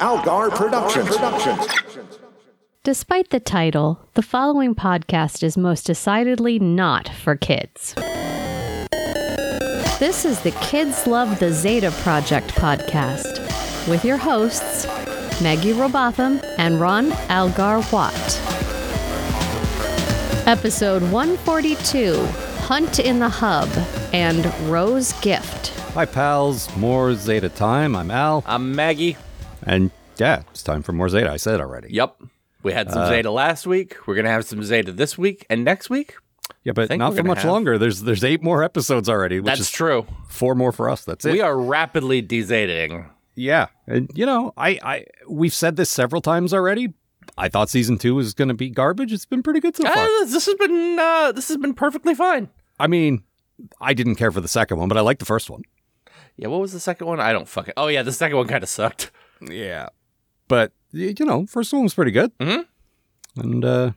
Algar Productions. Despite the title, the following podcast is most decidedly not for kids. This is the Kids Love the Zeta Project podcast with your hosts, Maggie Robotham and Ron Algar Watt. Episode 142 Hunt in the Hub and Ro's Gift. Hi, pals. More Zeta time. I'm Al. I'm Maggie. And yeah, it's time for more Zeta. I said it already. Yep. We had some Zeta last week. We're gonna have some Zeta this week and next week. Yeah, but not for much have- longer. There's there's eight more episodes already, which That's is true. four more for us. That's it. We are rapidly dezating. Yeah, and you know, I I we've said this several times already. I thought season two was going to be garbage. It's been pretty good so far. Uh, this has been uh, this has been perfectly fine. I mean, I didn't care for the second one, but I liked the first one. Yeah, what was the second one? I don't fucking. Oh yeah, the second one kind of sucked. Yeah, but you know, first one was pretty good. Mhm. And uh,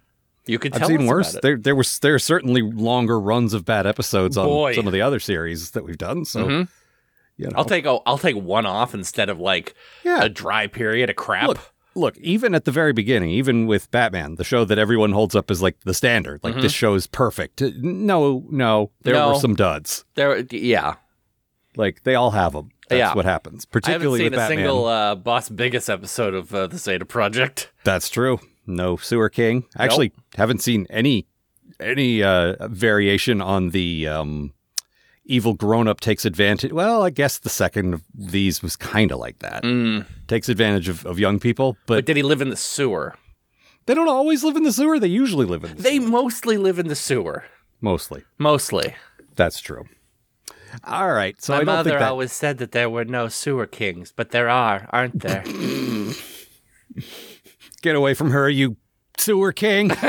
You could I've tell seen worse. There, there was there are certainly longer runs of bad episodes on Boy. some of the other series that we've done. So, Mhm. you know, I'll take oh, I'll take one off instead of like yeah. a dry period of crap. Look, look. Even at the very beginning, even with Batman, the show that everyone holds up as like the standard, like this show is perfect. No, no, there Mm-hmm. No. were some duds. there, yeah. Like they all have them. That's Yeah. what happens. I haven't Particularly seen with a Batman. single uh, Boss Biggest episode of uh, the Zeta Project. That's true. No Sewer King. Actually, haven't seen any any uh, variation on the um, evil grown up takes advantage. Well, I guess the second of these was kind of like that. Mm. Takes advantage of, of young people, But but did he live in the sewer? they don't always live in the sewer. They usually live in the They mostly live in the sewer. mostly. Mostly. That's true. All right. So My I don't mother think that. always said that there were no sewer kings, but there are, aren't there? Get away from her, you sewer king.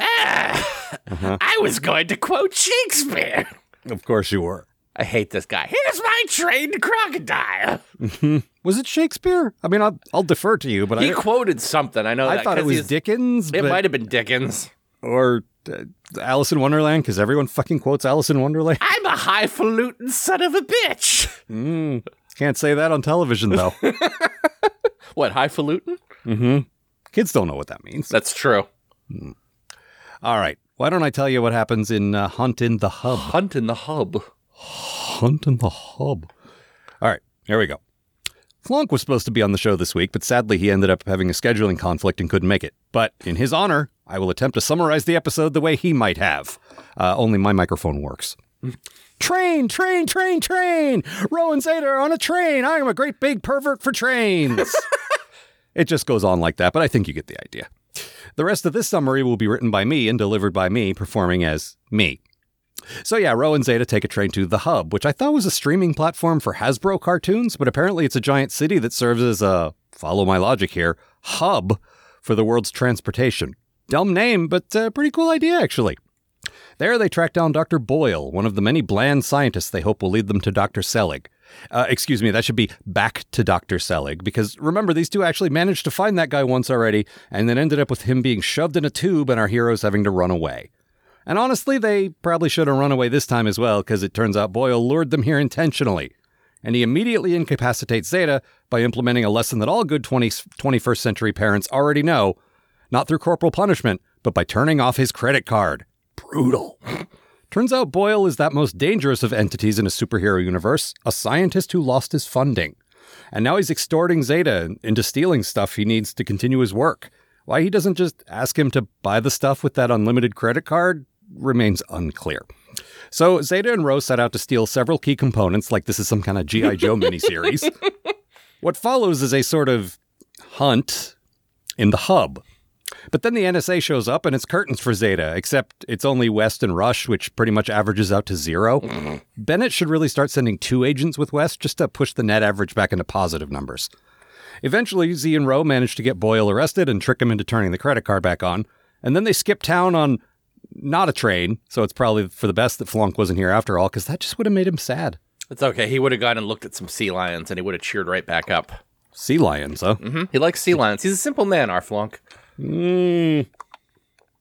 Uh-huh. I was going to quote Shakespeare. of course you were. I hate this guy. Here's my trained crocodile. Mm-hmm. Was it Shakespeare? I mean, I'll, I'll defer to you, but He I, quoted something. I know I thought it was Dickens. It but- might have been Dickens. or Alice in Wonderland because everyone fucking quotes Alice in Wonderland. I'm a highfalutin son of a bitch. Mm, can't say that on television though. What, highfalutin? Kids don't know what that means. That's true. All right, why don't I tell you what happens in uh, Hunt in the Hub? Hunt in the hub. Hunt in the Hub. All right, here we go. Flunk was supposed to be on the show this week, but sadly he ended up having a scheduling conflict and couldn't make it. But in his honor, I will attempt to summarize the episode the way he might have. Uh, only my microphone works. Train, train, train, train. Rowan Zeta on a train. I am a great big pervert for trains. it just goes on like that, but I think you get the idea. The rest of this summary will be written by me and delivered by me, performing as me. So yeah, Ro and Zeta take a train to The Hub, which I thought was a streaming platform for Hasbro cartoons, but apparently it's a giant city that serves as a, follow my logic here, hub for the world's transportation. Dumb name, but uh, pretty cool idea actually. There they track down Dr. Boyle, one of the many bland scientists they hope will lead them to Dr. Selig. Uh, excuse me, that should be back to Dr. Selig, because remember, these two actually managed to find that guy once already, and then ended up with him being shoved in a tube and our heroes having to run away. And honestly, they probably should have run away this time as well, because it turns out Boyle lured them here intentionally. And he immediately incapacitates Zeta by implementing a lesson that all good 20, 21st century parents already know not through corporal punishment, but by turning off his credit card. Brutal. Turns out Boyle is that most dangerous of entities in a superhero universe, a scientist who lost his funding. And now he's extorting Zeta into stealing stuff he needs to continue his work. Why he doesn't just ask him to buy the stuff with that unlimited credit card remains unclear. So Zeta and Rose set out to steal several key components, like this is some kind of G.I. Joe miniseries. what follows is a sort of hunt in the hub. But then the NSA shows up and it's curtains for Zeta, except it's only West and Rush, which pretty much averages out to 0 mm-hmm. Bennett should really start sending two agents with West just to push the net average back into positive numbers. Eventually, Z and Ro manage to get Boyle arrested and trick him into turning the credit card back on. And then they skip town on not a train, so it's probably for the best that Flunk wasn't here after all, because that just would have made him sad. It's okay. He would have gone and looked at some sea lions and he would have cheered right back up. Sea lions, huh? hmm He likes sea lions. He's a simple man, Arflunk. Mm.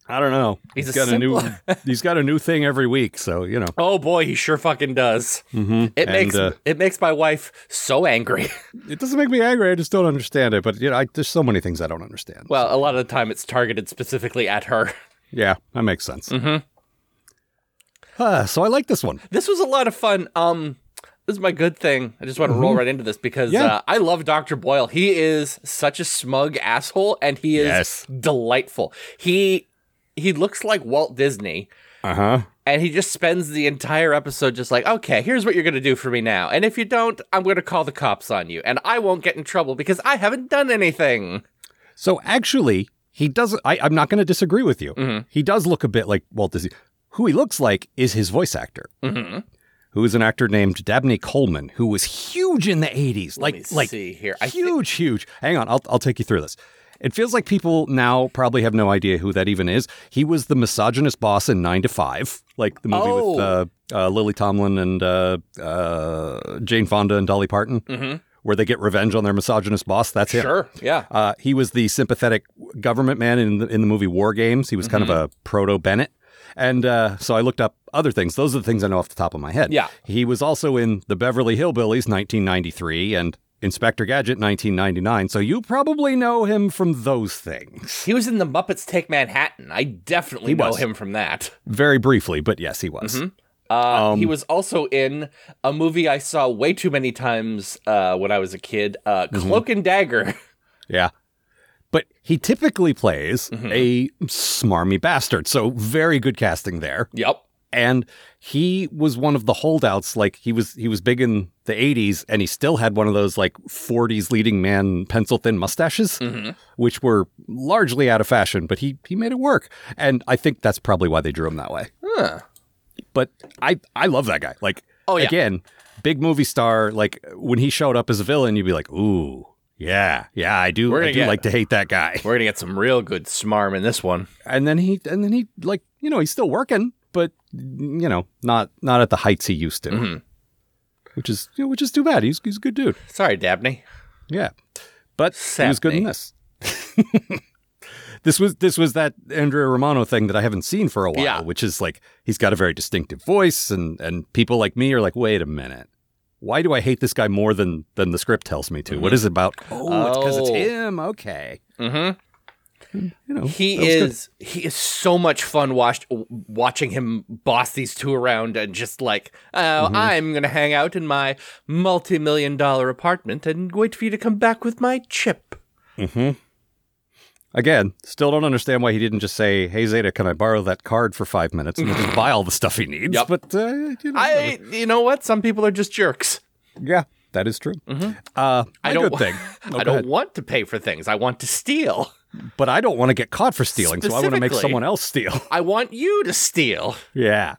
I don't know. He's a got a new he's got a new thing every week, so you know. Oh boy, he sure fucking does. Mm-hmm. It And, makes uh, it makes my wife so angry. It doesn't make me angry. I just don't understand it. But you know, I, there's so many things I don't understand. well, a lot of the time it's targeted specifically at her. yeah, that makes sense. Mm-hmm. so I like this one. This was a lot of fun. Um, this is my good thing. I just want to roll right into this because Mm-hmm. Yeah. uh, I love Dr. Boyle. He is such a smug asshole, and he is Yes. delightful. He he looks like Walt Disney, Uh huh. and he just spends the entire episode just like, okay, here's what you're gonna do for me now, and if you don't, I'm gonna call the cops on you, and I won't get in trouble because I haven't done anything. So actually, he doesn't. I, I'm not going to disagree with you. Mm-hmm. He does look a bit like Walt Disney. Who he looks like is his voice actor, Mm-hmm. who is an actor named Dabney Coleman, who was huge in the 80s. Let Like, me like see here. I huge, huge. Hang on, I'll, I'll take you through this. It feels like people now probably have no idea who that even is. He was the misogynist boss in Nine to Five, like the movie Oh. with uh, uh, Lily Tomlin and uh, uh, Jane Fonda and Dolly Parton, where they get revenge on their misogynist boss. That's him. Mm-hmm. Sure, yeah. Uh, he was the sympathetic government man in the, in the movie War Games. He was kind of Mm-hmm. a proto Bennett. And uh, so I looked up other things. Those are the things I know off the top of my head. Yeah. He was also in The Beverly Hillbillies, 1993, and Inspector Gadget, 1999. So you probably know him from those things. He was in the Muppets Take Manhattan. I definitely He know was. him from that. Very briefly, but yes, he was. Uh, Um, he was also in a movie I saw way too many times uh, when I was a kid, uh, Mm-hmm. Cloak and Dagger. Yeah. But he typically plays Mm-hmm. a smarmy bastard. So very good casting there. yep. and he was one of the holdouts like he was he was big in the 80s and he still had one of those like 40s leading man pencil thin mustaches which were largely out of fashion but he he made it work and i think that's probably why they drew him that way Huh. But i i love that guy like Oh, yeah. again big movie star like when he showed up as a villain you'd be like ooh yeah yeah i do i do get- like to hate that guy We're gonna get some real good smarm in this one. and then he and then he like you know he's still working but you know not not at the heights he used to Mm-hmm. which is you know, which is too bad he's he's a good dude Sorry, Dabney. yeah but he was good in this this was this was that Andrea Romano thing that I haven't seen for a while Yeah. which is like he's got a very distinctive voice and and people like me are like wait a minute why do I hate this guy more than than the script tells me to? What is it about? Oh, it's because it's Oh. him. Okay. Mm-hmm. You know, He was good. is he is so much fun watched, watching him boss these two around and just like, oh, Mm-hmm. I'm gonna hang out in my multi-million dollar apartment and wait for you to come back with my chip. Again, still don't understand why he didn't just say, "Hey Zeta, can I borrow that card for five minutes?" and just buy all the stuff he needs. Yep. But uh, you know, I, you know what? Some people are just jerks. yeah, that is true. Uh, Mm-hmm. I I don't- good thing. Oh, I don't ahead. want to pay for things. I want to steal. but I don't want to get caught for stealing, so I want to make someone else steal. I want you to steal. yeah.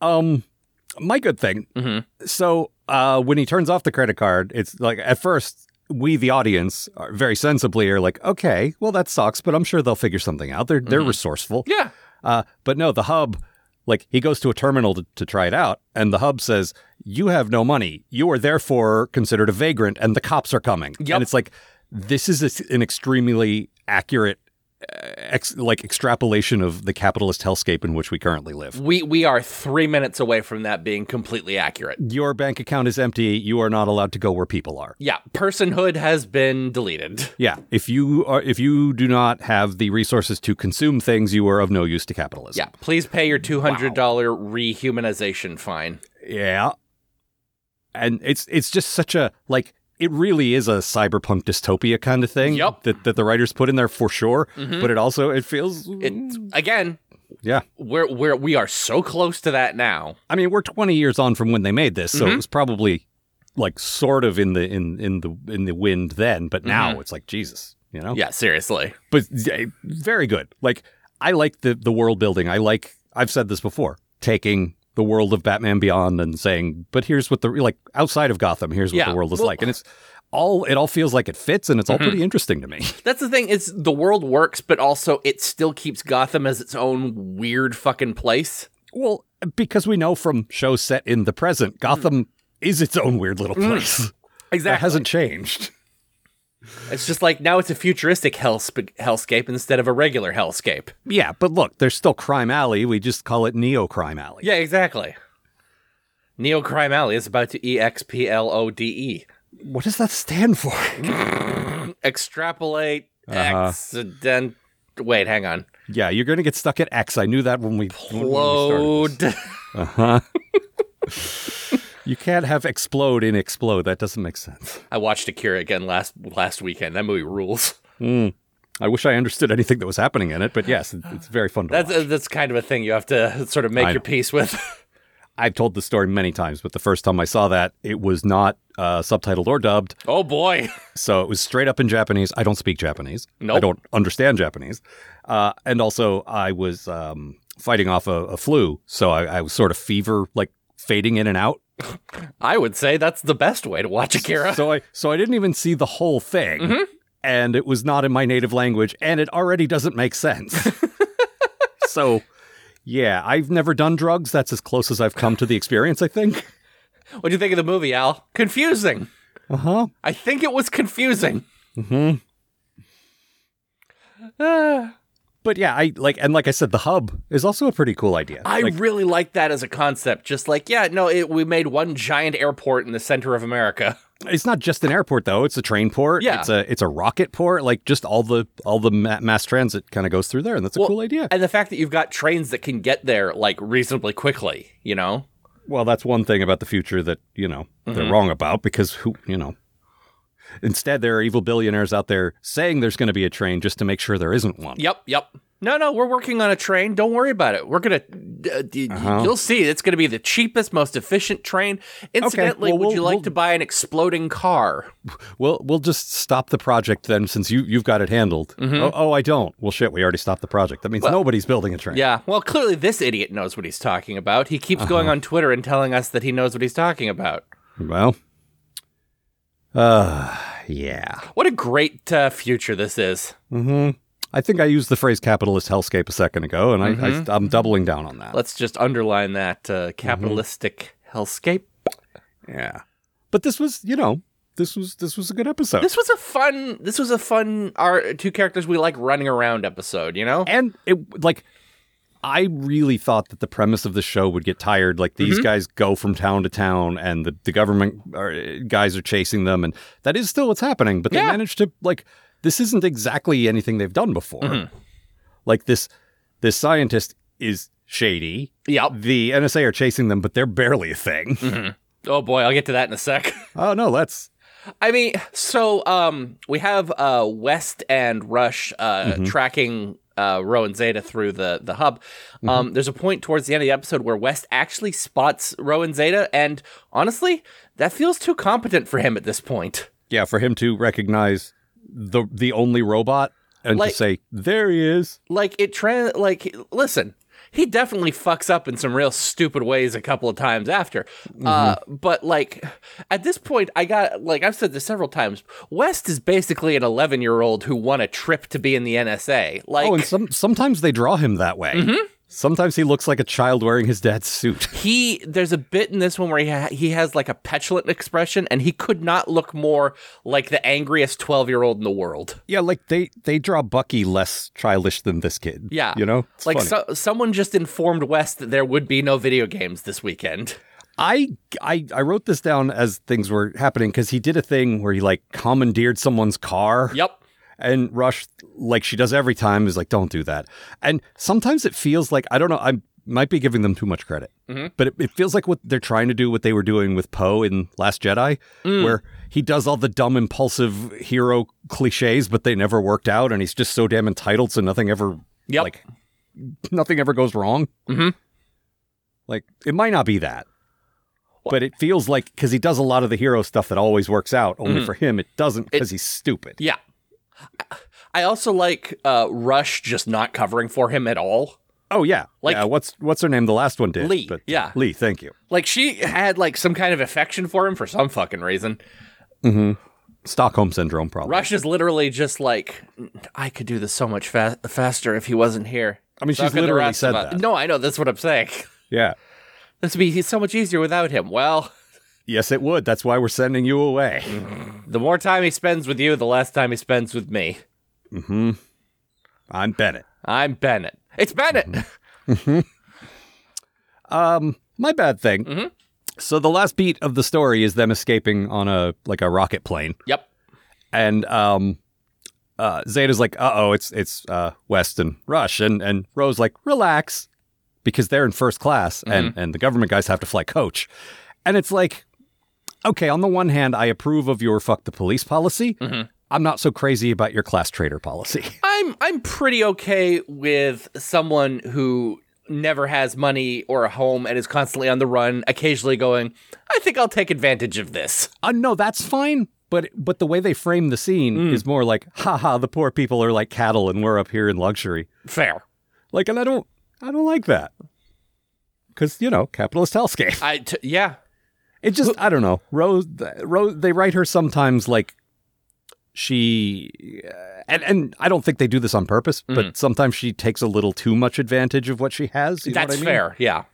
Um, my good thing. Mm-hmm. So, uh, when he turns off the credit card, it's like at first we, the audience, are very sensibly are like, "Okay, well that sucks," but I'm sure they'll figure something out. They're they're resourceful. Mm-hmm. Yeah. Uh, but no, the hub, like he goes to a terminal to, to try it out, and the hub says, "You have no money. You are therefore considered a vagrant, and the cops are coming." Yep. And it's like this is a, an extremely accurate, Uh, ex, like extrapolation of the capitalist hellscape in which we currently live. We we are three minutes away from that being completely accurate. Your bank account is empty. You are not allowed to go where people are. Yeah, personhood has been deleted. Yeah, if you are, if you do not have the resources to consume things, you are of no use to capitalism. Yeah, please pay your two hundred dollar rehumanization fine. Yeah. And it's it's just such a like it really is a cyberpunk dystopia kind of thing Yup. that, that the writers put in there for sure. But it also it feels It again, yeah. we're we're we are so close to that now. I mean, we're 20 years on from when they made this, so Mm-hmm. it was probably like sort of in the in in the in the wind then, but now it's like Jesus, you know? Mm-hmm. Yeah, seriously. But very good. Like I like the the world building. I like I've said this before, taking the world of Batman Beyond and saying, but here's what the like outside of Gotham, here's what Yeah, the world is well- like. And it's all it all feels like it fits and it's all mm-hmm. pretty interesting to me. That's the thing is the world works, but also it still keeps Gotham as its own weird fucking place. well, because we know from shows set in the present, mm. Gotham is its own weird little mm. place. That Exactly. hasn't changed. It's just like now it's a futuristic hellsp- hellscape instead of a regular hellscape. Yeah, but look, there's still Crime Alley. We just call it Neo Crime Alley. Yeah, exactly. Neo Crime Alley is about to E X P L O D E. What does that stand for? Extrapolate Uh-huh. accident. Wait, hang on. yeah, you're going to get stuck at X. I knew that when we, when we started. this. Load. You can't have explode in explode. That doesn't make sense. I watched Akira again last last weekend. That movie rules. I wish I understood anything that was happening in it, but yes, it's very fun to That's watch. that's kind of a thing you have to sort of make I your know. peace with. I've told the story many times, but the first time I saw that, it was not uh, subtitled or dubbed. oh boy. So it was straight up in Japanese. I don't speak Japanese. Nope. I don't understand Japanese. Uh, and also, I was um, fighting off a, a flu. So I, I was sort of fever, like fading in and out. I would say that's the best way to watch Akira. So I so I didn't even see the whole thing. Mm-hmm. And it was not in my native language, and it already doesn't make sense. so yeah, I've never done drugs. That's as close as I've come to the experience, I think. what do you think of the movie, Al? Confusing. Uh-huh. I think it was confusing. Mm-hmm. Ah. But yeah, I like and like I said, the hub is also a pretty cool idea. I Like, really like that as a concept. Just like, yeah, no, it, we made one giant airport in the center of America. it's not just an airport though; it's a train port. Yeah. it's a it's a rocket port. Like just all the all the ma- mass transit kind of goes through there, and that's a Well, cool idea. And the fact that you've got trains that can get there like reasonably quickly, you know? Well, that's one thing about the future that you know Mm-hmm. they're wrong about because who you know. Instead, there are evil billionaires out there saying there's going to be a train just to make sure there isn't one. Yep, yep. No, no, we're working on a train. Don't worry about it. We're gonna, uh, d- Uh-huh. you'll see. It's gonna be the cheapest, most efficient train. Incidentally, well, would we'll- you like we'll- to buy an exploding car? We'll we'll just stop the project then, since you you've got it handled. Oh, oh, I don't. Well, shit, we already stopped the project. That means nobody's building a train. Mm-hmm. Yeah. Well, clearly this idiot knows what he's talking about. He keeps Uh-huh. going on Twitter and telling us that he knows what he's talking about. Well. Uh, yeah. What a great uh, future this is. hmm I think I used the phrase capitalist hellscape a second ago, and I, I, I'm doubling down on that. Let's just underline that uh, capitalistic hellscape. yeah. But this was, you know, this was this was a good episode. This was a fun. This was a fun. Our two characters we like running around episode. You know. and it like I really thought that the premise of the show would get tired. Like these guys go from town to town, and the, the government are, guys are chasing them, and that is still what's happening. But they Yeah. managed to like this isn't exactly anything they've done before. Like this this scientist is shady. Yep. The NSA are chasing them, but they're barely a thing. Oh boy, I'll get to that in a sec. oh no, let's I mean, so um, we have uh, West and Rush uh, Mm-hmm. tracking uh, Rowan Zeta through the the hub. Mm-hmm. Um, there's a point towards the end of the episode where West actually spots Rowan Zeta, and honestly, that feels too competent for him at this point. yeah, for him to recognize the the only robot and Like- to say there he is. Like it, tra- like listen. He definitely fucks up in some real stupid ways a couple of times after. Uh, Mm-hmm. but like at this point, I got like I've said this several times. West is basically an 11 year old who won a trip to be in the NSA. Like Oh, and some sometimes they draw him that way. Mm-hmm. Sometimes he looks like a child wearing his dad's suit. he there's a bit in this one where he ha- he has like a petulant expression and he could not look more like the angriest 12 year old in the world yeah, like they they draw Bucky less childish than this kid. yeah you know, It's like so, someone just informed west that there would be no video games this weekend I I I wrote this down as things were happening because he did a thing where he like commandeered someone's car. yep And Rush, like she does every time, is like, don't do that. And sometimes it feels like, I don't know, I might be giving them too much credit, mm-hmm. but it, it feels like what they're trying to do, what they were doing with Poe in Last Jedi, mm. where he does all the dumb, impulsive hero cliches, but they never worked out. And he's just so damn entitled, so nothing ever, Yep. like, nothing ever goes wrong. Mhm. Like, it might not be that. But it feels like because he does a lot of the hero stuff that always works out. Only mm. for him, it doesn't because he's stupid. yeah i also like uh rush just not covering for him at all Oh yeah, Like- yeah. What's what's her name? The last one did Lee, But, yeah. Lee. Thank you. like she had like some kind of affection for him for some fucking reason Stockholm syndrome, probably. rush is literally just like i could do this so much fa- faster if he wasn't here I mean, she's literally said us. that. no i know that's what i'm saying Yeah. This would be so much easier without him. Well, Yes, it would. That's why we're sending you away. The more time he spends with you, the less time he spends with me. Mm-hmm. I'm Bennett. I'm Bennett. It's Bennett. Mm-hmm. Um, my bad thing. So the last beat of the story is them escaping on a like a rocket plane, Yep. and um, uh, Zeta's like, "Uh oh, it's it's uh, West and Rush," and and Ro's like, "Relax," because they're in first class, and and the government guys have to fly coach, and it's like, okay, on the one hand, I approve of your fuck the police policy. I'm not so crazy about your class traitor policy. I'm I'm pretty okay with someone who never has money or a home and is constantly on the run, occasionally going, I think I'll take advantage of this. Uh, no, that's fine. But but the way they frame the scene is more like, haha, the poor people are like cattle and we're up here in luxury. Fair. Like, and I don't I don't like that. Cause, you know, capitalist hellscape. I t- yeah. It just I don't know. Rose Rose they write her sometimes like she uh, and and I don't think they do this on purpose, but sometimes she takes a little too much advantage of what she has. you know what That's I mean? fair. Yeah.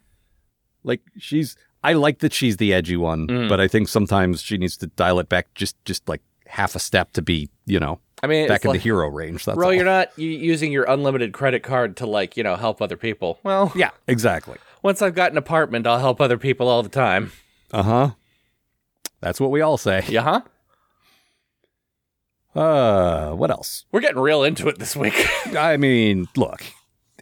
Like she's I like that she's the edgy one, Mm. but I think sometimes she needs to dial it back just just like half a step to be, you know, I mean, back in like, the hero range. That's bro, all. you're not using your unlimited credit card to like, you know, help other people. Well, Yeah, exactly. once I've got an apartment, I'll help other people all the time. Uh huh. That's what we all say. Yeah, huh? Uh, what else? We're getting real into it this week. I mean, look,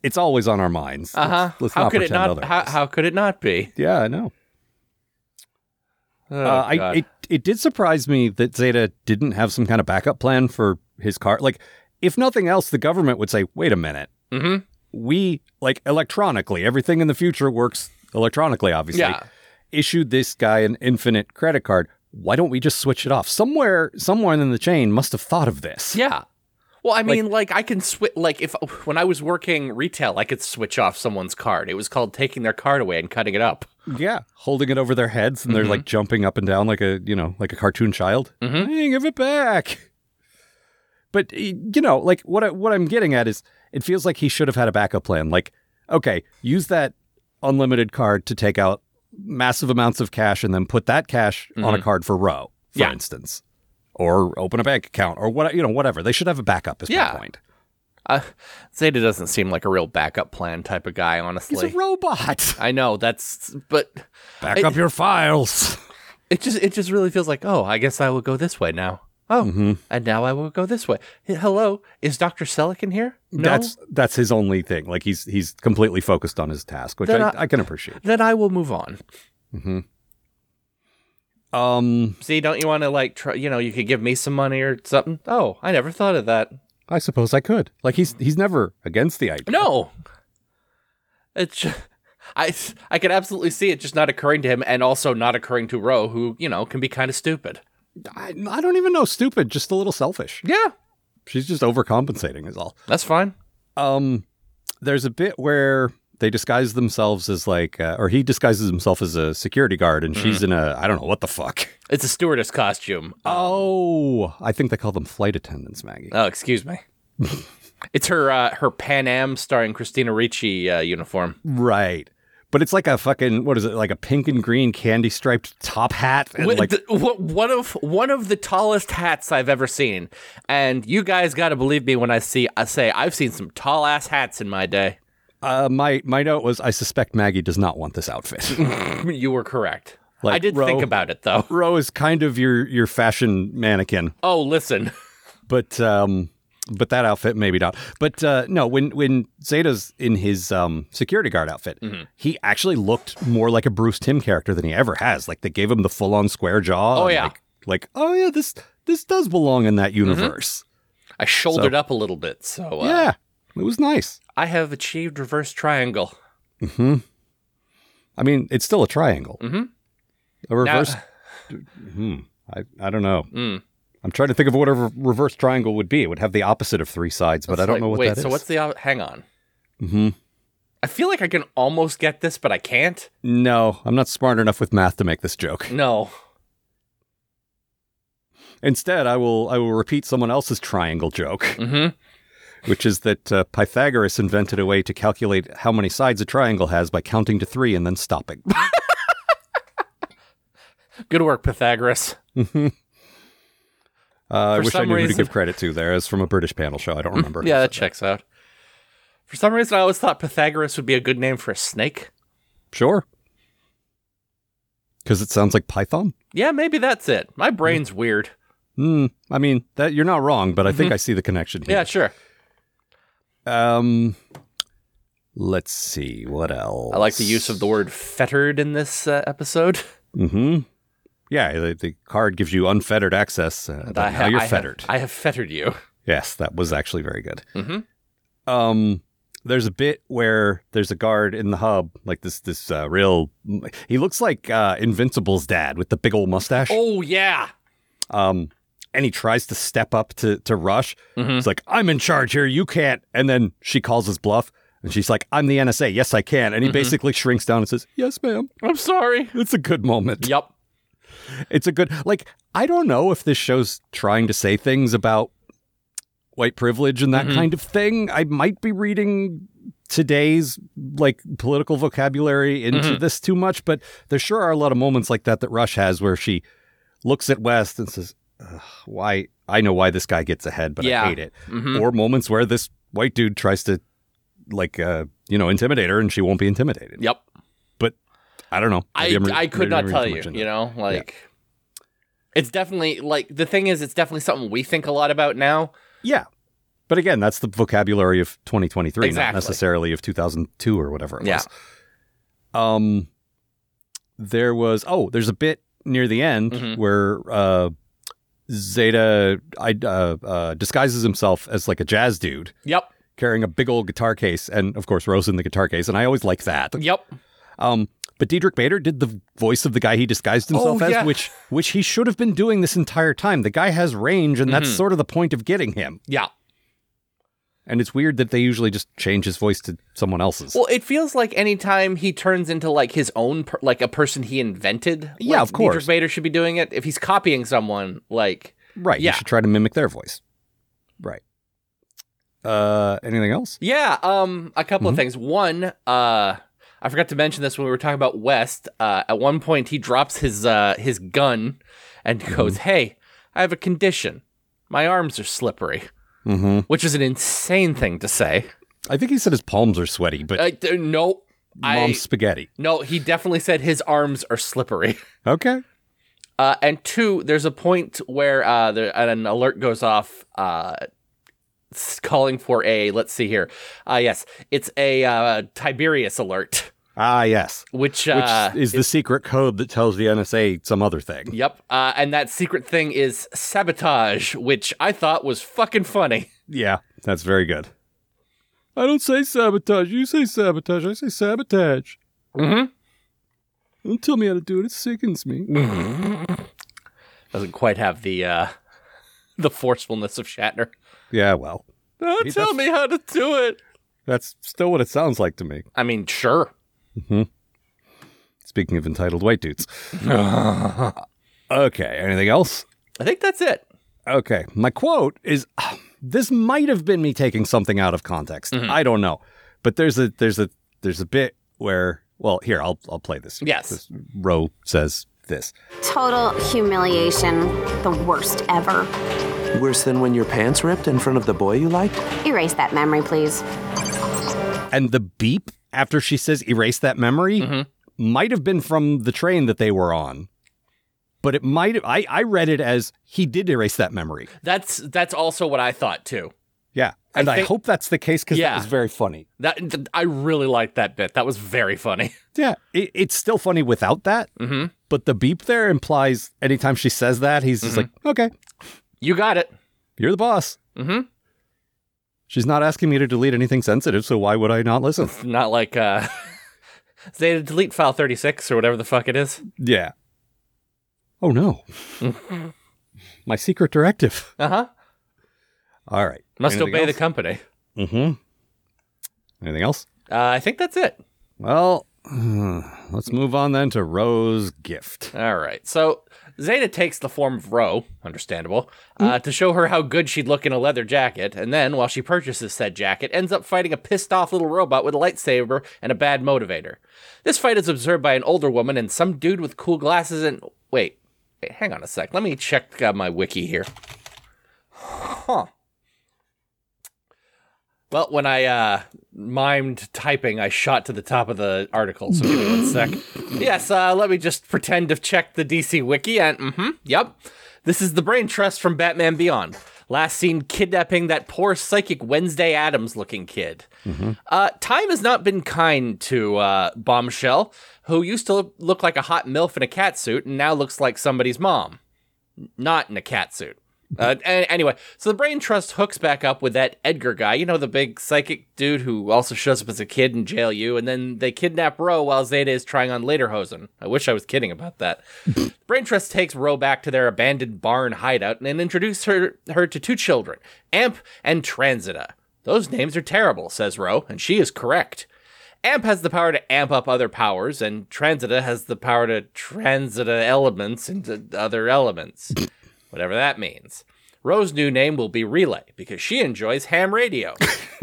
it's always on our minds. Uh huh. Let's, let's How not could it pretend not? How, how could it not be? yeah, I know. Oh, uh, I it it did surprise me that Zeta didn't have some kind of backup plan for his car. Like, if nothing else, the government would say, "Wait a minute, Mhm. we like electronically everything in the future works electronically. Obviously, Yeah. Issued this guy an infinite credit card. Why don't we just switch it off? Somewhere, someone in the chain must have thought of this. Yeah. Well, I mean, like, I can switch. Like, if when I was working retail, I could switch off someone's card. It was called taking their card away and cutting it up. Yeah, holding it over their heads and they're mm-hmm. like jumping up and down like a you know like a cartoon child. Mm-hmm. Hey, give it back. But you know, like what I, what I'm getting at is, it feels like he should have had a backup plan. Like, okay, use that unlimited card to take out massive amounts of cash and then put that cash on a card for Row, for Yeah. instance, or open a bank account or what you know whatever. They should have a backup. Is Yeah. my point. Uh, Zeta doesn't seem like a real backup plan type of guy, honestly. He's a robot. I know that's, but Back It- up your files. it just it just really feels like, oh, I guess I will go this way now. Oh, Mm-hmm. and now I will go this way. Hello, is Doctor Selig in here? No. That's that's his only thing. Like he's he's completely focused on his task, which I, I- I can appreciate. then I will move on. Um, See, don't you want to like try? You know, you could give me some money or something. Oh, I never thought of that. I suppose I could. Like he's he's never against the idea. No, it's ju- I I could absolutely see it just not occurring to him, and also not occurring to Ro, who you know can be kind of stupid. I, I don't even know. Stupid, just a little selfish. Yeah, She's just overcompensating, is all. that's fine. Um, there's a bit where they disguise themselves as like, uh, or he disguises himself as a security guard, and she's in a I don't know what the fuck. It's a stewardess costume. Oh, I think they call them flight attendants, Maggie. Oh, excuse me. it's her uh, her Pan Am starring Christina Ricci uh, uniform. right. But it's like a fucking what is it? Like a pink and green candy striped top hat, and Wi- like th- wh- one of one of the tallest hats I've ever seen, and you guys got to believe me when I see I say I've seen some tall ass hats in my day. uh, my my note was I suspect Maggie does not want this outfit. you were correct. Like I did Ro- think about it though. Ro is kind of your your fashion mannequin, Oh, listen. but um, but that outfit maybe not. But uh, no, when when Zeta's in his um security guard outfit, Mm-hmm. he actually looked more like a Bruce Timm character than he ever has. Like they gave him the full on square jaw. Oh, yeah. like, like oh yeah, this this does belong in that universe. I shouldered up a little bit, so uh, Yeah, it was nice. I have achieved reverse triangle. Hmm. I mean, it's still a triangle. Mhm. A reverse. hmm. I I don't know. Mm. I'm trying to think of what a re- reverse triangle would be. It would have the opposite of three sides, but I don't Like, know what wait, that is. so what's the op- hang on? hmm I feel like I can almost get this, but I can't. No, I'm not smart enough with math to make this joke. No. Instead, I will I will repeat someone else's triangle joke, Mm-hmm. which is that uh, Pythagoras invented a way to calculate how many sides a triangle has by counting to three and then stopping. Good work, Pythagoras. Uh, I For wish I knew who to reason- give credit to there. As from a British panel show. I don't remember. Yeah, that checks out. For some reason, I always thought Pythagoras would be a good name for a snake. Sure. Because it sounds like Python. Yeah, maybe that's it. My brain's weird. Hmm. I mean, that you're not wrong, but I think I see the connection here. Yeah, sure. Um. Let's see what else. I like the use of the word fettered in this uh, episode. Hmm. Yeah, the, the card gives you unfettered access. Uh, I now you're I have- fettered. I have fettered you. Yes, that was actually very good. Mhm. Um, there's a bit where there's a guard in the hub, like this this uh, real. He looks like uh, Invincible's dad with the big old mustache. Oh yeah. Um, and he tries to step up to to Rush. Mhm. He's like, "I'm in charge here. You can't." And then she calls his bluff, and she's like, "I'm the NSA. Yes, I can." And he basically shrinks down and says, "Yes, ma'am." I'm sorry. It's a good moment. Yup. It's a good like I don't know if this show's trying to say things about white privilege and that Mhm. kind of thing. I might be reading today's like political vocabulary into Mhm. this too much, but there sure are a lot of moments like that that Rush has where she looks at West and says, "Why? I know why this guy gets ahead, but Yeah. I hate it." Mhm. Or moments where this white dude tries to like uh, you know, intimidate her and she won't be intimidated. Yep. I don't know. I Maybe re- I could not tell you. You know, like it's definitely like the thing is, it's definitely something we think a lot about now. Yeah. But again, that's the vocabulary of 2023, not necessarily of 2002 or whatever it Yeah. was. Um, there was, oh, there's a bit near the end Mhm. where uh, Zeta I, uh, uh, disguises himself as like a jazz dude Yep. carrying a big old guitar case. And of course, Ro's in the guitar case. And I always like that. Yep. Um, but Diedrich Bader did the voice of the guy he disguised himself Oh, as, which which he should have been doing this entire time. The guy has range, and that's Mhm. sort of the point of getting him. Yeah. And it's weird that they usually just change his voice to someone else's. Well, it feels like anytime he turns into like his own, per- like a person he invented. Yeah, like, of course. Diedrich Bader should be doing it. If he's copying someone, like right. yeah. You should try to mimic their voice. Right. Uh, anything else? Yeah, um, a couple Mhm. of things. One, uh, I forgot to mention this when we were talking about West. Uh, at one point, he drops his uh, his gun and goes, "Hey, I have a condition. My arms are slippery," Mm-hmm. which is an insane thing to say. I think he said his palms are sweaty, but Uh, no, I spaghetti. no, he definitely said his arms are slippery. Okay. Uh, and two, there's a point where uh, there, an alert goes off, uh, calling for a. Let's see here. Uh, yes, it's a uh, Tiberius alert, Ah, yes. which, Which uh, is the secret code that tells the NSA some other thing. Yep. Uh, and that secret thing is sabotage, which I thought was fucking funny. Yeah, that's very good. I don't say sabotage. You say sabotage. I say sabotage. Mm-hmm. Don't tell me how to do it. It sickens me. Doesn't quite have the uh, the forcefulness of Shatner. Yeah, well, uh, Don't tell does- me how to do it. that's still what it sounds like to me. I mean, sure. Mm-hmm. Speaking of entitled white dudes. okay, anything else? I think that's it. Okay, my quote is this might have been me taking something out of context. Mm-hmm. I don't know. But there's a there's a there's a bit where well, here I'll I'll play this. Yes. This Roe says this. Total humiliation. The worst ever. Worse than when your pants ripped in front of the boy you liked? Erase that memory, please. And the beep after she says erase that memory might have been from the train that they were on. But it might have, I, I read it as he did erase that memory. That's that's also what I thought too. Yeah. And I, think- hope that's the case because Yeah. that was very funny. That th- I really liked that bit. That was very funny. Yeah. It, it's still funny without that. Mm-hmm. But the beep there implies anytime she says that, he's just like, okay, You got it. you're the boss. Mm-hmm. She's not asking me to delete anything sensitive, so why would I not listen? Not like uh, Zeta delete file thirty six or whatever the fuck it is. Yeah. Oh no. My secret directive. Uh huh. All right. Must Anything obey the company. Mm-hmm. Anything else? Uh, I think that's it. Well, let's move on then to Ro's Gift. All right. So Zeta takes the form of Ro, understandable, uh, to show her how good she'd look in a leather jacket, and then, while she purchases said jacket, ends up fighting a pissed off little robot with a lightsaber and a bad motivator. This fight is observed by an older woman and some dude with cool glasses and wait, wait, hang on a sec. Let me check uh, my wiki here. Huh. Well, when I uh, mimed typing, I shot to the top of the article. So give me one sec. Yes, uh, let me just pretend to check the DC wiki. And mm-hmm, yep, this is the brain trust from Batman Beyond. Last seen kidnapping that poor psychic Wednesday Addams looking kid. Uh, time has not been kind to uh, Bombshell, who used to look like a hot MILF in a cat suit and now looks like somebody's mom. Not in a cat suit. Uh, anyway, so the brain trust hooks back up with that Edgar guy, you know, the big psychic dude who also shows up as a kid in jail you, and then they kidnap Ro while Zeta is trying on Lederhosen. I wish I was kidding about that. brain trust takes Ro back to their abandoned barn hideout and introduces her, her to two children, Amp and Transita. Those names are terrible, says Ro, and she is correct. Amp has the power to amp up other powers, and Transita has the power to transita elements into other elements. Whatever that means. Ro's new name will be Relay, because she enjoys ham radio.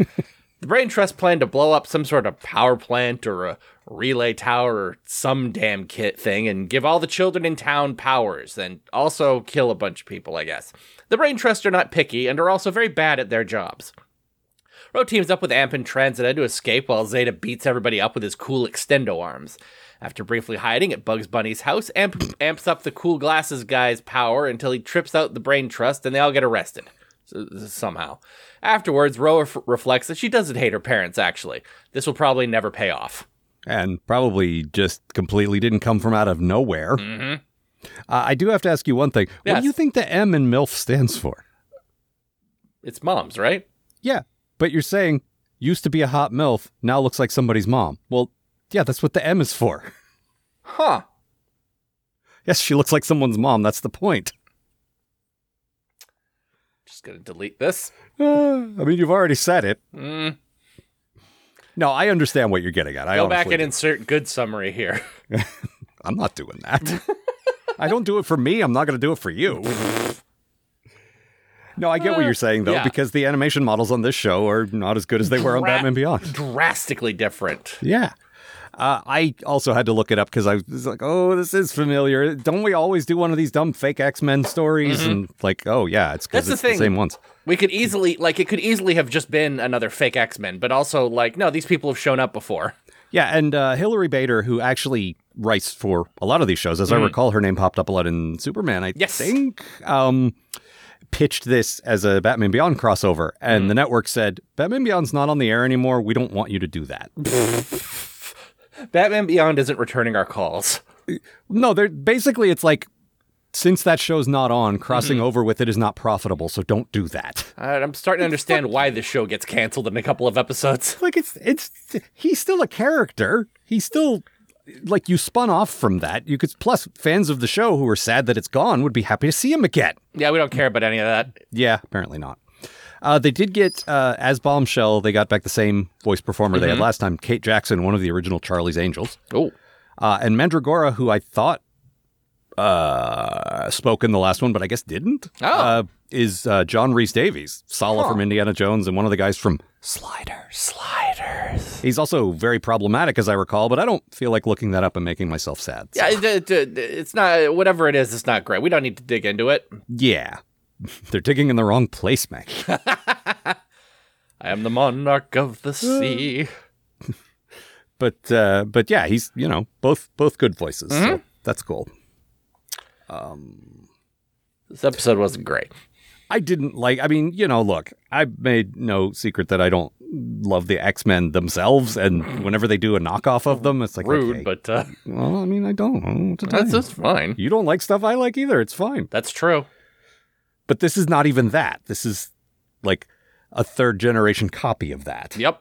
the Brain Trust plan to blow up some sort of power plant or a relay tower or some damn kit thing and give all the children in town powers, and also kill a bunch of people, I guess. The Brain Trust are not picky and are also very bad at their jobs. Ro teams up with Amp and Transita to escape while Zeta beats everybody up with his cool extendo arms. After briefly hiding at Bugs Bunny's house, Amp amps up the cool glasses guy's power until he trips out the brain trust and they all get arrested. Somehow. Afterwards, Ro ref- reflects that she doesn't hate her parents, actually. This will probably never pay off. and probably just completely didn't come from out of nowhere. Uh, I do have to ask you one thing. What do you think the M in MILF stands for? It's moms, right? Yeah, but you're saying used to be a hot MILF, now looks like somebody's mom. Well, yeah, that's what the M is for. Huh. Yes, she looks like someone's mom. That's the point. Just gonna delete this. Uh, I mean, you've already said it. Mm. No, I understand what you're getting at. I Go back and do. insert good summary here. I'm not doing that. I don't do it for me. I'm not going to do it for you. No, I get what you're saying though, yeah. because the animation models on this show are not as good as they were on Dra- Batman Beyond. Drastically different. Yeah. Uh, I also had to look it up because I was like, "Oh, this is familiar." Don't we always do one of these dumb fake X Men stories? And like, oh yeah, it's because Mm-hmm. That's the it's the, thing. same ones. We could easily, like, it could easily have just been another fake X Men, but also, like, no, these people have shown up before. Yeah, and uh, Hilary Bader, who actually writes for a lot of these shows, as I recall, her name popped up a lot in Superman. I Mm. Yes. think. Um, pitched this as a Batman Beyond crossover, and Mm. the network said, "Batman Beyond's not on the air anymore. We don't want you to do that." Batman Beyond isn't returning our calls. no, they're basically it's like. Since that show's not on, crossing Mm-hmm. over with it is not profitable, so don't do that. Uh, I'm starting to understand why this show gets canceled in a couple of episodes. like it's it's he's still a character. He's still like you spun off from that. You could plus fans of the show who are sad that it's gone would be happy to see him again. Yeah, we don't care about any of that. Yeah, apparently not. Uh, they did get uh, as Bombshell. They got back the same voice performer they had last time, Kate Jackson, one of the original Charlie's Angels, Oh, uh, and Mandragora, who I thought uh, spoke in the last one, but I guess didn't. Oh. Uh, is uh, John Reese Davies, Sallah Huh. from Indiana Jones, and one of the guys from Sliders. sliders. He's also very problematic, as I recall, but I don't feel like looking that up and making myself sad. So, Yeah, it, it, it's not whatever it is. It's not great. We don't need to dig into it. yeah. They're digging in the wrong place, Maggie. I am the monarch of the sea. but uh, but yeah, he's you know both both good voices. So that's cool. This episode wasn't great. I didn't like. I mean, you know, look, I've made no secret that I don't love the X Men themselves, and whenever they do a knockoff of them, it's like Rude, okay. but uh, well, I mean, I don't. I don't know what to tell that's just fine. You don't like stuff I like either. It's fine. That's true. But this is not even that. This is like a third generation copy of that. Yep.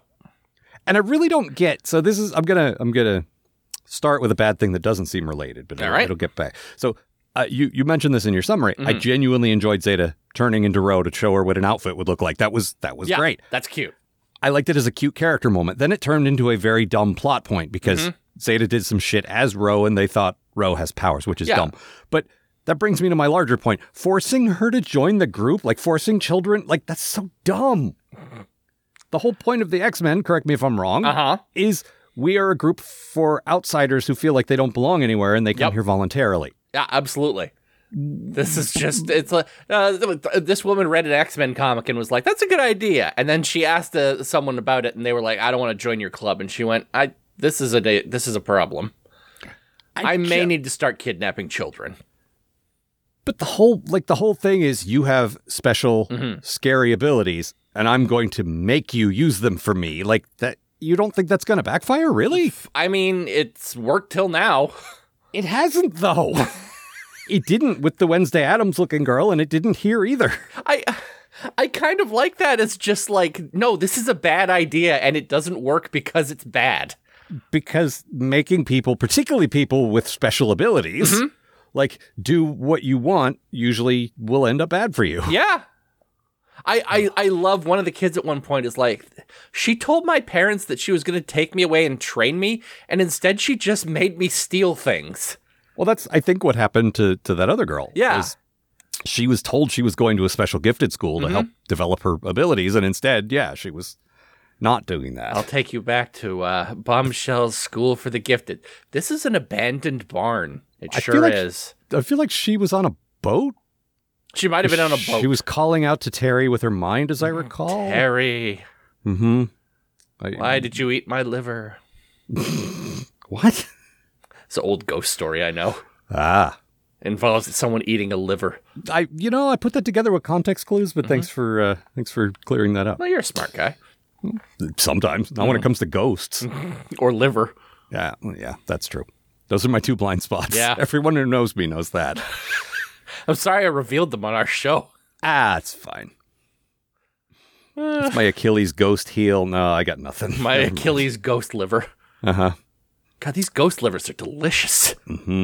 And I really don't get. So this is. I'm gonna. I'm gonna start with a bad thing that doesn't seem related, but it'll, right. it'll get back. So. Uh, you you mentioned this in your summary. I Mm-hmm. genuinely enjoyed Zeta turning into Ro to show her what an outfit would look like. That was that was Yeah, great. That's cute. I liked it as a cute character moment. Then it turned into a very dumb plot point because Mm-hmm. Zeta did some shit as Ro and they thought Ro has powers, which is Yeah. dumb. But that brings me to my larger point. Forcing her to join the group, like forcing children, like that's so dumb. The whole point of the X-Men, correct me if I'm wrong, Uh huh. is we are a group for outsiders who feel like they don't belong anywhere and they come Yep. here voluntarily. Yeah, absolutely. This is just, it's like, uh, this woman read an X Men comic and was like, that's a good idea. And then she asked uh, someone about it and they were like, I don't want to join your club. And she went, I, this is a, da- this is a problem. I, may ju- need to start kidnapping children. But the whole like the whole thing is you have special Mm-hmm. scary abilities and I'm going to make you use them for me. Like that you don't think that's going to backfire, really? I mean, it's worked till now. It hasn't though. it didn't with the Wednesday Addams looking girl and it didn't here either. I I kind of like that. It's just like, no, this is a bad idea and it doesn't work because it's bad. Because making people, particularly people with special abilities, Mm-hmm. Like do what you want usually will end up bad for you. Yeah. I, I, I love one of the kids at one point is like, she told my parents that she was going to take me away and train me, and instead she just made me steal things. Well, that's I think what happened to to that other girl. Yeah. she was told she was going to a special gifted school to mm-hmm. help develop her abilities, and instead, yeah, she was not doing that. I'll take you back to uh, Bombshell's School for the Gifted. This is an abandoned barn. It I sure like- is. I feel like she was on a boat. She might have been on a boat. She was calling out to Terry with her mind, as I recall. Harry, Mm-hmm. why did you eat my liver? What? It's an old ghost story, I know. Ah, Involves someone eating a liver. I you know I put that together with context clues, but thanks for uh, thanks for clearing that up. Well, you're a smart guy. Sometimes, not when it comes to ghosts. Or liver. yeah, yeah, that's true. Those are my two blind spots. Yeah. everyone who knows me knows that. I'm sorry I revealed them on our show. Ah, it's fine. it's my Achilles ghost heel. No, I got nothing. My Achilles ghost liver. Uh huh. God, these ghost livers are delicious. Mm-hmm.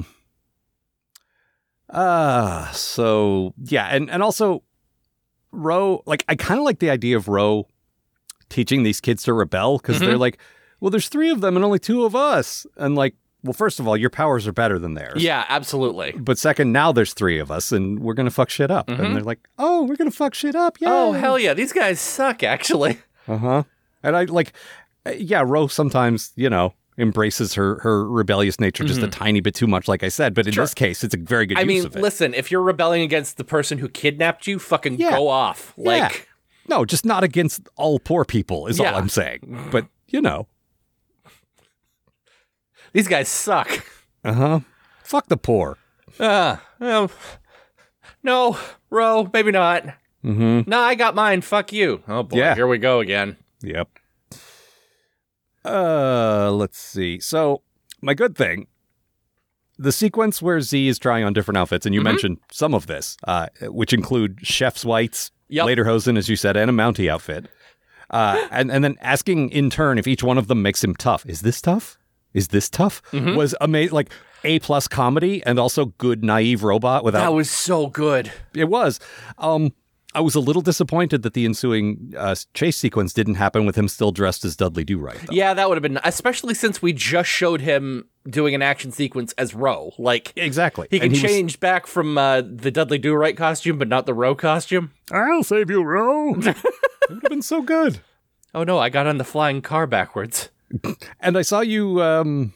Ah, uh so yeah, and and also Ro, like I kind of like the idea of Ro teaching these kids to rebel because they're like, well, there's three of them and only two of us, and like, well, first of all, your powers are better than theirs. Yeah, absolutely. But second, now there's three of us, and we're gonna fuck shit up. And they're like, "Oh, we're gonna fuck shit up." Yeah. Oh, hell yeah. These guys suck, actually. Uh huh. And I like, uh, yeah, Ro sometimes, you know, embraces her her rebellious nature just a tiny bit too much, like I said. But in Mm-hmm. Sure. this case, it's a very good I use mean, of it. listen, if you're rebelling against the person who kidnapped you, fucking Yeah. go off. Like, Yeah. No, just not against all poor people is Yeah. all I'm saying. But you know, these guys suck. uh huh. Fuck the poor. Uh, well, no, Ro, maybe not. Mm-hmm. No, I got mine. Fuck you. Oh boy, Yeah. here we go again. Yep. Uh, let's see. So my good thing, the sequence where Z is trying on different outfits, and Mm-hmm. you mentioned some of this, uh, which include chef's whites, Yep. lederhosen, as you said, and a Mountie outfit, uh, and and then asking in turn if each one of them makes him tough. Is this tough? Is this tough? Mm-hmm. Was amazing, like a plus comedy, and also good naive robot without That was so good. it was. Um, I was a little disappointed that the ensuing uh, chase sequence didn't happen with him still dressed as Dudley Do Right. Yeah, that would have been, especially since we just showed him doing an action sequence as Ro. Like, Exactly. he can was- change back from uh, the Dudley Do Right costume, but not the Ro costume. I'll save you, Ro. it would have been so good. Oh no, I got on the flying car backwards. And I saw you. Um,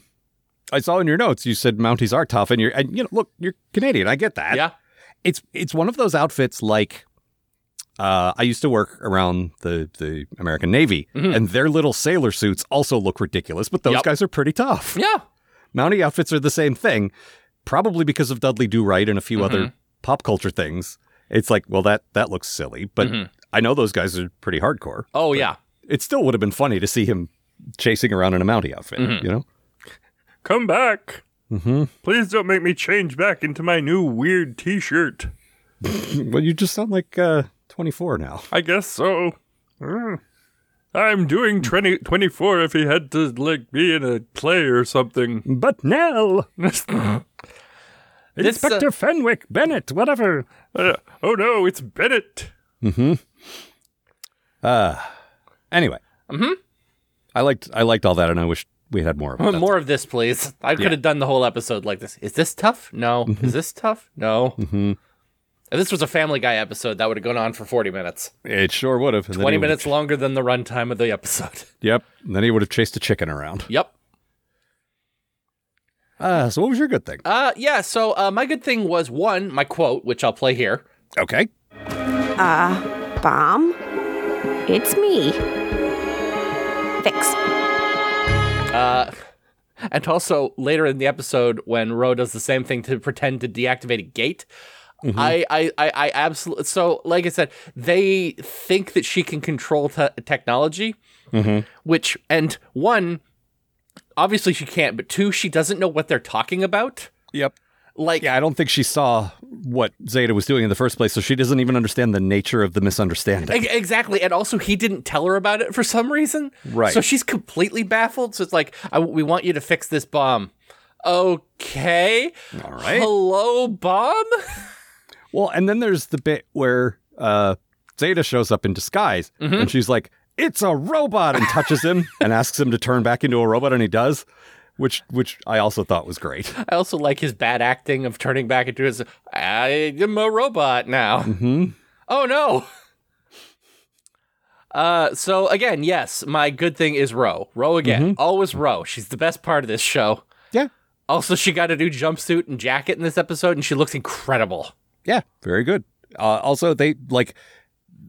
I saw in your notes you said Mounties are tough, and you're and you know look you're Canadian. I get that. Yeah. It's it's one of those outfits like. Uh, I used to work around the, the American Navy, and their little sailor suits also look ridiculous, but those Mm-hmm. Yep. guys are pretty tough. Yeah. Mountie outfits are the same thing, probably because of Dudley Do Right and a few Mm-hmm. other pop culture things. It's like, well, that that looks silly, but I know those guys are pretty hardcore. Mm-hmm. Oh yeah. It still would have been funny to see him chasing around in a Mountie outfit, Mm-hmm. you know? Come back. Mm-hmm. Please don't make me change back into my new weird t shirt. Well, you just sound like uh, 24 now. I guess so. Uh, I'm doing 20, 24 if he had to, like, be in a play or something. But Nell, This, uh, Inspector Fenwick, Bennett, whatever. Uh, oh no, it's Bennett. Mhm. Ah. Anyway, mm-hmm. I liked I liked all that, and I wish we had more of it. more of this, please. I could have done the whole episode like this. Is this tough? No. Mm-hmm. Is this tough? No. Mm-hmm. If this was a Family Guy episode, that would have gone on for 40 minutes. It sure would have. And 20 he would've- minutes longer than the runtime of the episode. Yep. And then he would have chased a chicken around. yep. Uh, so what was your good thing? Uh, yeah. So uh, my good thing was one, my quote, which I'll play here. Okay. Uh, bomb? It's me. Fix. Uh, and also later in the episode, when Ro does the same thing to pretend to deactivate a gate, Mm-hmm. I, I, I, I absolutely. So, like I said, they think that she can control te- technology, mm-hmm. which, and one, obviously she can't, but two, she doesn't know what they're talking about. Yep. Like, Yeah, I don't think she saw what Zeta was doing in the first place, so she doesn't even understand the nature of the misunderstanding. Exactly, and also he didn't tell her about it for some reason. Right. So she's completely baffled. So it's like, I, we want you to fix this bomb. Okay. All right. Hello, bomb. Well, and then there's the bit where uh, Zeta shows up in disguise, and she's like, "It's a robot," and touches him and asks him to turn back into a robot, and he does, which which I also thought was great. I also like his bad acting of turning back into his. I am a robot now. Mm-hmm. Oh no. Uh, so again, yes, my good thing is Ro. Ro again, always Ro. She's the best part of this show. Yeah, Also, she got a new jumpsuit and jacket in this episode, and she looks incredible. Yeah, very good. Uh, also, they like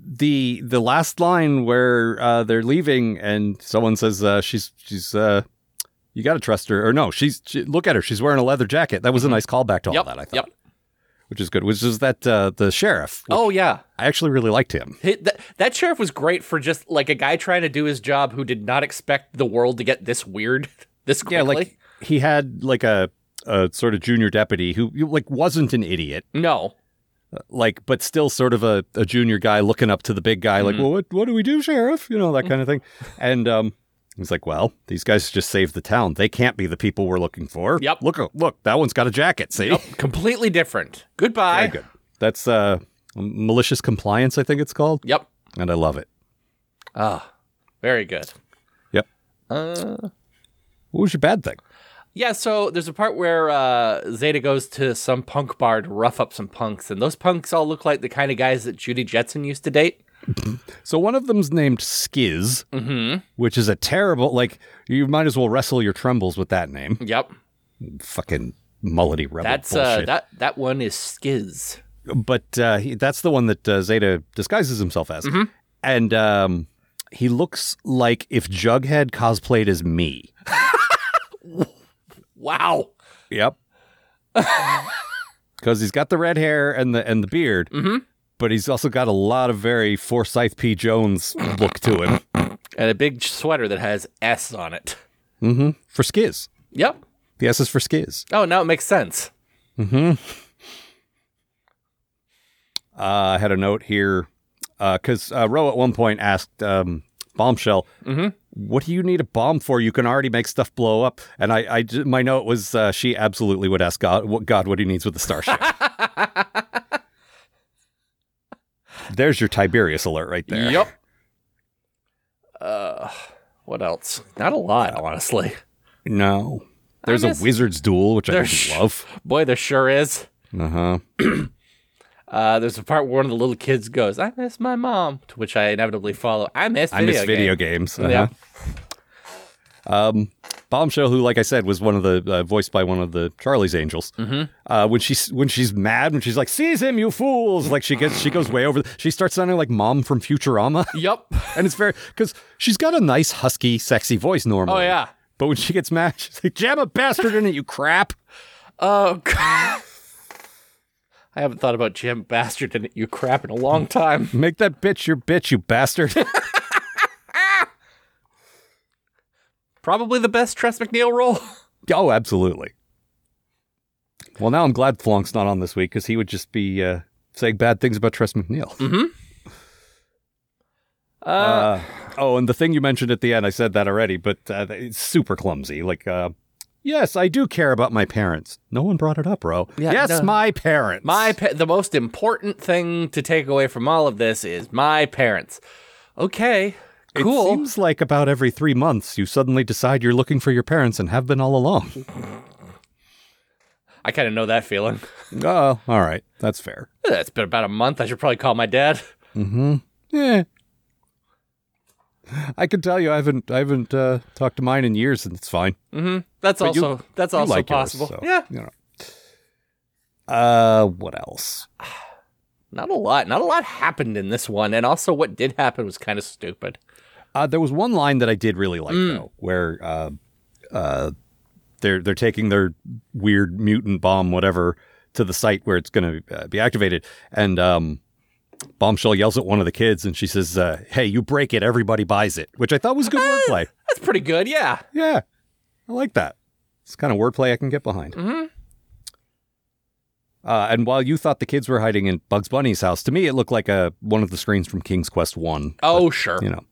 the the last line where uh, they're leaving, and someone says uh, she's she's uh, you got to trust her, or no, she's she, look at her, she's wearing a leather jacket. That was a nice callback to all Yep. that. I thought, Yep. which is good. Which is that uh, the sheriff? Oh yeah. I actually really liked him. Hi- That, that sheriff was great for just like a guy trying to do his job who did not expect the world to get this weird this quickly. Yeah, like he had like a a sort of junior deputy who like wasn't an idiot, no, like but still sort of a, a junior guy looking up to the big guy, Mm-hmm. like, well, what what do we do, sheriff? You know that kind of thing. And um, he's like, well, these guys just saved the town. They can't be the people we're looking for. Yep. Look, look, that one's got a jacket. See, Nope, completely different. Goodbye. very good. That's uh malicious compliance, I think it's called, Yep. and I love it. Ah, very good. Yep. Uh, What was your bad thing? Yeah. So there's a part where uh, Zeta goes to some punk bar to rough up some punks, and those punks all look like the kind of guys that Judy Jetson used to date. So one of them's named Skiz, Mm-hmm. which is a terrible. Like you might as well wrestle your trembles with that name. Yep. Fucking mullety rebel That's uh, bullshit. that that one is Skiz. but uh, he, that's the one that uh, Zeta disguises himself as, Mm-hmm. and um, he looks like if Jughead cosplayed as me. Wow. Yep. Because he's got the red hair and the and the beard, Mm-hmm. but he's also got a lot of very Forsythe P. Jones look to him. And a big sweater that has S on it. Mm-hmm. For Skiz, Yep. the S is for Skiz. Oh, now it makes sense. Uh, I had a note here because uh, Ro at one point asked um, Bombshell, "What do you need a bomb for? You can already make stuff blow up." And I, I my note was uh, she absolutely would ask God, what, God, what he needs with the starship. There's your Tiberius alert right there. Yep. Uh, what else? Not a lot, honestly. No, there's a wizard's duel, which I sh- love. Boy, there sure is. Uh huh. Uh, there's a part where one of the little kids goes, "I miss my mom," to which I inevitably follow, "I miss I video miss video games." games. Yeah. Uh-huh. Um, Bombshell, who, like I said, was one of the uh, voiced by one of the Charlie's Angels. Mm-hmm. Uh, when she's when she's mad, when she's like, "Seize him, you fools!" Like she gets she goes way over. She starts sounding like Mom from Futurama, Yep. and it's very because she's got a nice, husky, sexy voice normally. Oh yeah. But when she gets mad, she's like, "Jam a bastard in it, you crap!" Oh God. I haven't thought about Jim Bastard in it, you crap, in a long time. Make that bitch your bitch, you bastard. Probably the best Tress MacNeille role. oh, absolutely. Well, now I'm glad Flonk's not on this week because he would just be uh, saying bad things about Tress MacNeille. Uh, oh, and the thing you mentioned at the end, I said that already, but uh, it's super clumsy. Like, uh, yes, I do care about my parents. No one brought it up, bro. Yeah, yes, no. my parents. My pa- the most important thing to take away from all of this is my parents. Okay, Cool. It seems like about every three months you suddenly decide you're looking for your parents and have been all along. I kind of know that feeling. oh, all right, that's fair. That's been about a month. I should probably call my dad. Mhm. Yeah. I can tell you, I haven't, I haven't uh, talked to mine in years, and it's fine. That's But you- also that's You also like yours, possible. so, Yeah, You know. Uh, what else? not a lot. Not a lot happened in this one, and also what did happen was kind of stupid. Uh, there was one line that I did really like Mm. though, where uh, uh, they're they're taking their weird mutant bomb, whatever, to the site where it's going to uh, be activated, and um, Bombshell yells at one of the kids, and she says, uh, "Hey, you break it, everybody buys it," which I thought was good wordplay. That's pretty good. Yeah. Yeah, I like that. It's kind of wordplay I can get behind. Mm-hmm. Uh, and while you thought the kids were hiding in Bugs Bunny's house, to me it looked like a one of the screens from King's Quest One. Oh, sure. You know,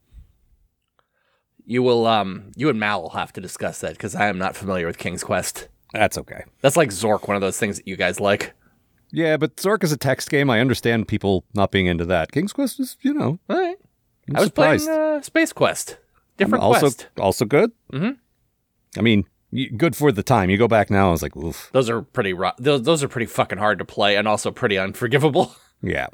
You will. Um, you and Mal will have to discuss that because I am not familiar with King's Quest. that's okay. That's like Zork, one of those things that you guys like. Yeah, but Zork is a text game. I understand people not being into that. King's Quest is, you know, All right. I'm I was surprised. playing uh, Space Quest. Different also quest. also good. Mhm. I mean, good for the time. You go back now, I was like, oof, Those are pretty. rough. those those are pretty fucking hard to play, and also pretty unforgivable. yeah,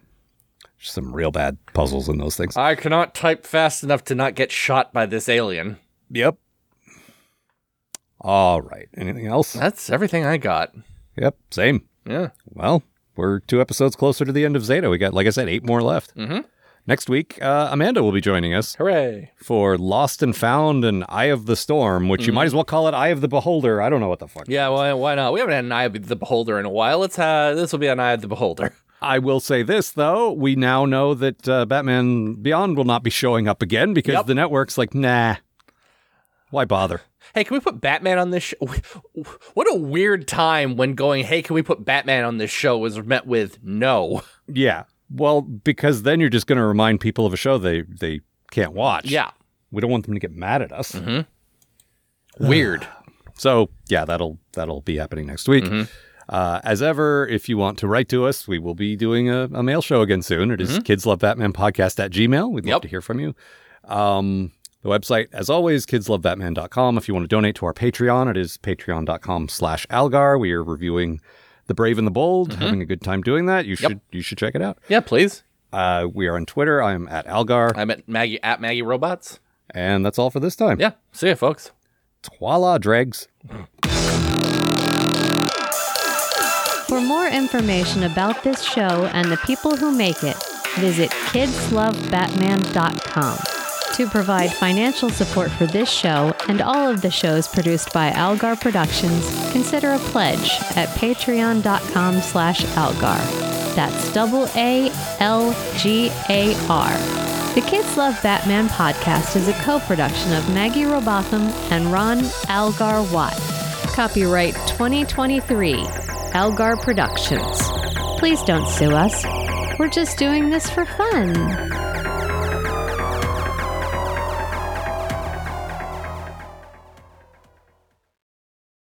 some real bad puzzles in those things. I cannot type fast enough to not get shot by this alien. Yep. All right. Anything else? That's everything I got. Yep. Same. Yeah. Well, we're two episodes closer to the end of Zeta. We got, like I said, eight more left. Mm-hmm. Next week, uh, Amanda will be joining us Hooray! for Lost and Found and Eye of the Storm, which you might as well call it Eye of the Beholder. I don't know what the fuck. Yeah. Why? Why not? We haven't had an Eye of the Beholder in a while. Let's have this will be an Eye of the Beholder. I will say this though: we now know that uh, Batman Beyond will not be showing up again because Yep. the network's like, nah, why bother? Hey, can we put Batman on this show? What a weird time when going, hey, can we put Batman on this show was met with no. Yeah, well, because then you're just going to remind people of a show they they can't watch. Yeah. we don't want them to get mad at us. Weird. So yeah, that'll that'll be happening next week. Mm-hmm. Uh, as ever, if you want to write to us, we will be doing a, a mail show again soon. It is Kids Love Batman Podcast at Gmail. We'd love Mm-hmm. Yep. to hear from you. Um, the website, as always, kidslovebatman.com. If you want to donate to our Patreon, it is patreon.com slash algar. We are reviewing The Brave and the Bold, having a good time doing that. You should you should check it out. Yeah, please. Uh, we are on Twitter. I'm at Algar. I'm at Maggie at Maggie Robots. And that's all for this time. Yeah. See ya, folks. Twala dregs. For more information about this show and the people who make it, visit kidslovebatman.com. To provide financial support for this show and all of the shows produced by Algar Productions, consider a pledge at patreon.com slash algar. That's double A L G A R. The Kids Love Batman podcast is a co-production of Maggie Robotham and Ron Algar Watt. Copyright 2023, Algar Productions. Please don't sue us. We're just doing this for fun.